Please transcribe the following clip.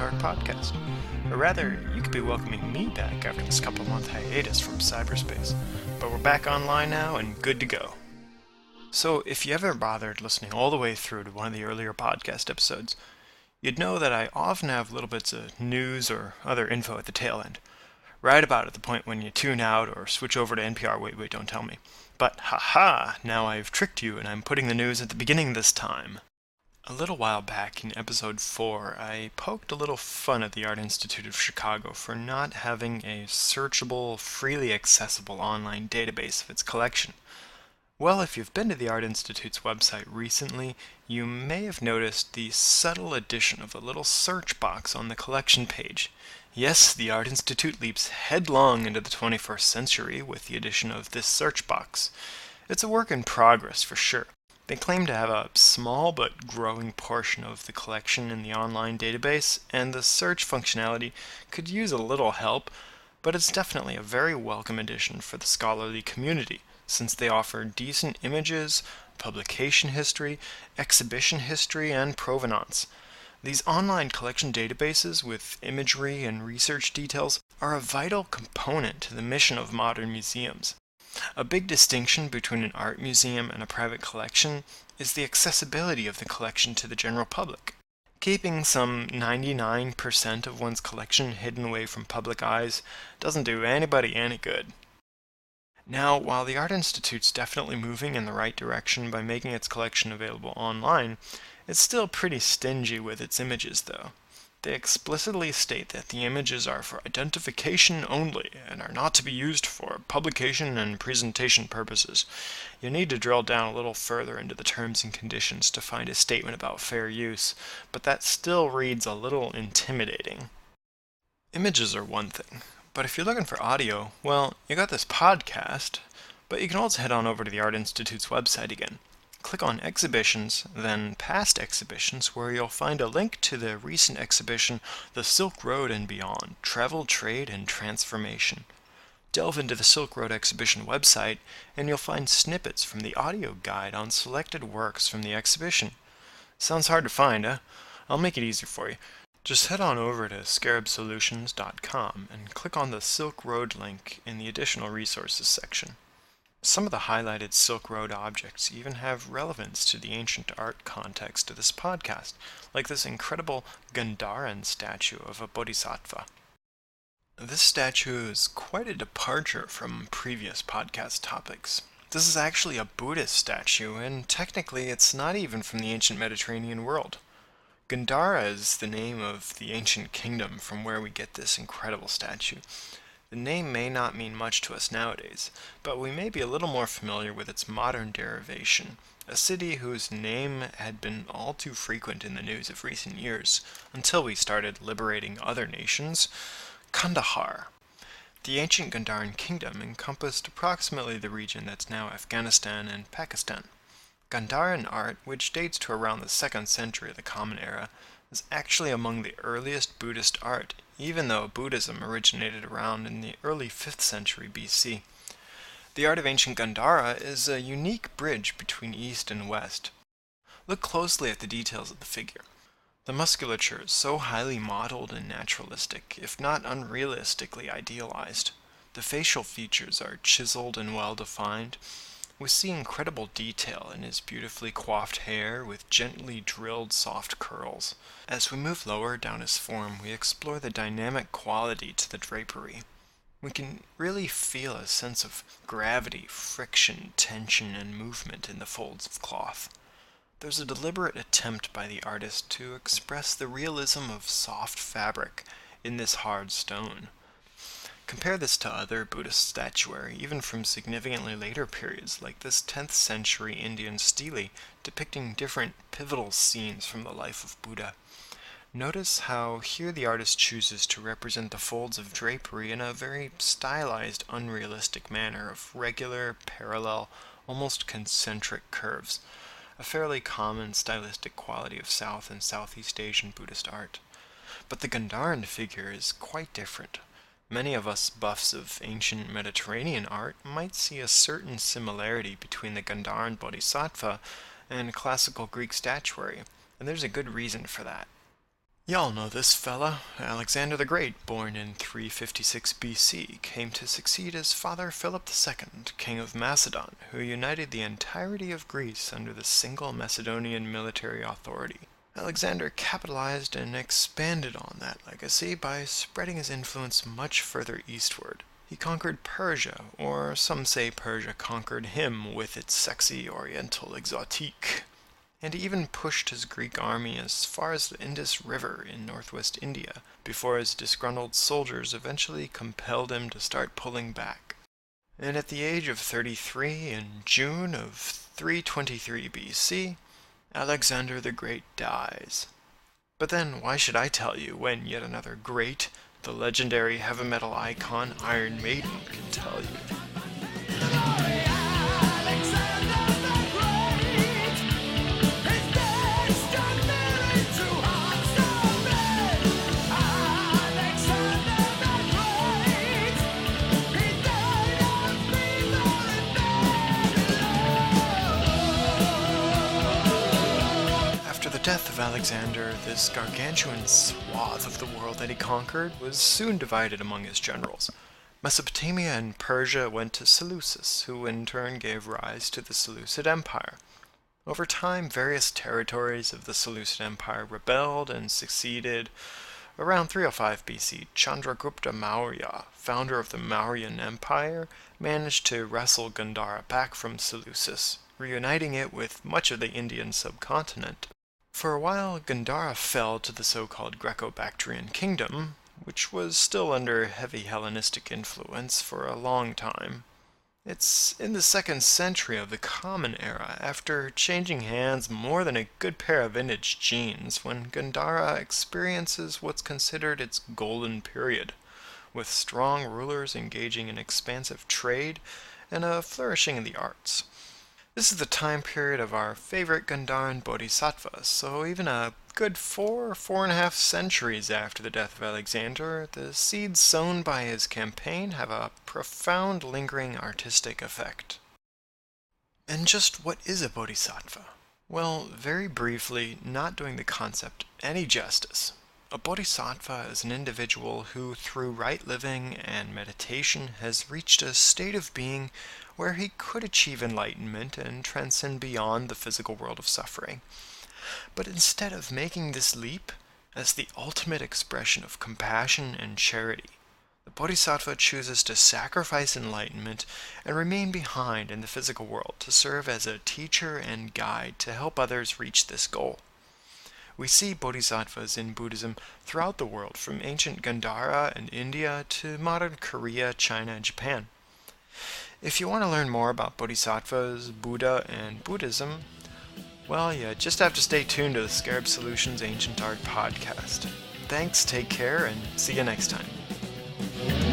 Art podcast. Or rather, you could be welcoming me back after this couple month hiatus from cyberspace. But we're back online now and good to go. So, if you ever bothered listening all the way through to one of the earlier podcast episodes, you'd know that I often have little bits of news or other info at the tail end. Right about at the point when you tune out or switch over to NPR Wait Wait Don't Tell Me. But haha, now I've tricked you and I'm putting the news at the beginning this time. A little while back in episode 4, I poked a little fun at the Art Institute of Chicago for not having a searchable, freely accessible online database of its collection. Well, if you've been to the Art Institute's website recently, you may have noticed the subtle addition of a little search box on the collection page. Yes, the Art Institute leaps headlong into the 21st century with the addition of this search box. It's a work in progress for sure. They claim to have a small but growing portion of the collection in the online database, and the search functionality could use a little help, but it's definitely a very welcome addition for the scholarly community, since they offer decent images, publication history, exhibition history, and provenance. These online collection databases with imagery and research details are a vital component to the mission of modern museums. A big distinction between an art museum and a private collection is the accessibility of the collection to the general public. Keeping some 99% of one's collection hidden away from public eyes doesn't do anybody any good. Now, while the Art Institute's definitely moving in the right direction by making its collection available online, it's still pretty stingy with its images, though. They explicitly state that the images are for identification only and are not to be used for publication and presentation purposes. You need to drill down a little further into the terms and conditions to find a statement about fair use, but that still reads a little intimidating. Images are one thing, but if you're looking for audio, well, you got this podcast, but you can also head on over to the Art Institute's website again click on Exhibitions, then Past Exhibitions, where you'll find a link to the recent exhibition, The Silk Road and Beyond Travel, Trade, and Transformation. Delve into the Silk Road exhibition website, and you'll find snippets from the audio guide on selected works from the exhibition. Sounds hard to find, huh? I'll make it easier for you. Just head on over to scarabsolutions.com and click on the Silk Road link in the Additional Resources section. Some of the highlighted Silk Road objects even have relevance to the ancient art context of this podcast, like this incredible Gandharan statue of a bodhisattva. This statue is quite a departure from previous podcast topics. This is actually a Buddhist statue, and technically it's not even from the ancient Mediterranean world. Gandhara is the name of the ancient kingdom from where we get this incredible statue. The name may not mean much to us nowadays, but we may be a little more familiar with its modern derivation, a city whose name had been all too frequent in the news of recent years, until we started liberating other nations, Kandahar. The ancient Gandharan kingdom encompassed approximately the region that's now Afghanistan and Pakistan. Gandharan art, which dates to around the 2nd century of the Common Era, is actually among the earliest Buddhist art, even though Buddhism originated around in the early 5th century BC. The art of ancient Gandhara is a unique bridge between East and West. Look closely at the details of the figure. The musculature is so highly modeled and naturalistic, if not unrealistically idealized. The facial features are chiseled and well defined, we see incredible detail in his beautifully coiffed hair with gently drilled soft curls. As we move lower down his form, we explore the dynamic quality to the drapery. We can really feel a sense of gravity, friction, tension, and movement in the folds of cloth. There's a deliberate attempt by the artist to express the realism of soft fabric in this hard stone. Compare this to other Buddhist statuary, even from significantly later periods, like this 10th century Indian stele depicting different pivotal scenes from the life of Buddha. Notice how here the artist chooses to represent the folds of drapery in a very stylized, unrealistic manner of regular, parallel, almost concentric curves, a fairly common stylistic quality of South and Southeast Asian Buddhist art. But the Gandharan figure is quite different. Many of us buffs of ancient Mediterranean art might see a certain similarity between the Gandharan Bodhisattva and classical Greek statuary, and there's a good reason for that. Y'all know this fella. Alexander the Great, born in 356 BC, came to succeed his father Philip II, king of Macedon, who united the entirety of Greece under the single Macedonian military authority. Alexander capitalized and expanded on that legacy by spreading his influence much further eastward. He conquered Persia, or some say Persia conquered him with its sexy oriental exotique and he even pushed his Greek army as far as the Indus River in northwest India before his disgruntled soldiers eventually compelled him to start pulling back. And at the age of 33 in June of 323 BC, Alexander the Great dies. But then, why should I tell you when yet another great, the legendary heavy metal icon Iron Maiden, can tell you? Alexander, this gargantuan swath of the world that he conquered was soon divided among his generals. Mesopotamia and Persia went to Seleucus, who in turn gave rise to the Seleucid Empire. Over time, various territories of the Seleucid Empire rebelled and succeeded. Around 305 BC, Chandragupta Maurya, founder of the Mauryan Empire, managed to wrestle Gandhara back from Seleucus, reuniting it with much of the Indian subcontinent. For a while, Gandhara fell to the so-called Greco-Bactrian kingdom, which was still under heavy Hellenistic influence for a long time. It's in the second century of the Common Era, after changing hands more than a good pair of vintage jeans, when Gandhara experiences what's considered its golden period, with strong rulers engaging in expansive trade and a flourishing in the arts. This is the time period of our favorite Gandharan bodhisattvas, so even a good four, four and a half centuries after the death of Alexander, the seeds sown by his campaign have a profound lingering artistic effect. And just what is a bodhisattva? Well, very briefly, not doing the concept any justice, a bodhisattva is an individual who, through right living and meditation, has reached a state of being where he could achieve enlightenment and transcend beyond the physical world of suffering. But instead of making this leap as the ultimate expression of compassion and charity, the bodhisattva chooses to sacrifice enlightenment and remain behind in the physical world to serve as a teacher and guide to help others reach this goal. We see bodhisattvas in Buddhism throughout the world, from ancient Gandhara and India to modern Korea, China, and Japan. If you want to learn more about bodhisattvas, Buddha, and Buddhism, well, you just have to stay tuned to the Scarab Solutions Ancient Art podcast. Thanks, take care, and see you next time.